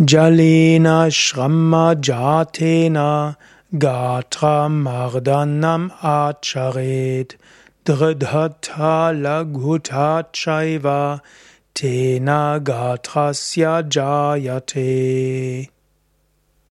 Jalena Shramma Jatena Gatra Mardanam Acharet Dridhata Laghuta Chaiva Tena Gatrasya Jayate.